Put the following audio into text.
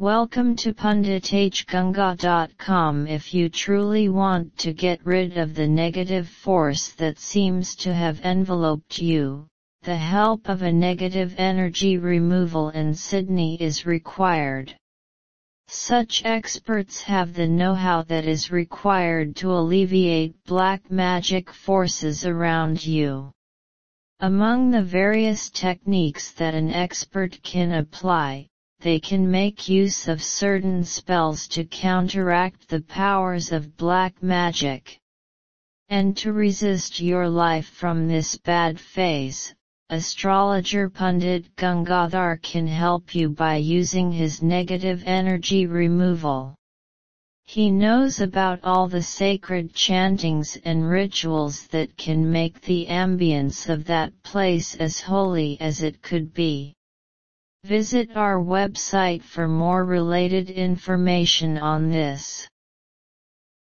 Welcome to pandithganga.com if you truly want to get rid of the negative force that seems to have enveloped you. The help of a negative energy removal in Sydney is required. Such experts have the know-how that is required to alleviate black magic forces around you. Among the various techniques that an expert can apply, they can make use of certain spells to counteract the powers of black magic. And to resist your life from this bad phase, astrologer Pandit Gangadhar can help you by using his negative energy removal. He knows about all the sacred chantings and rituals that can make the ambience of that place as holy as it could be. Visit our website for more related information on this.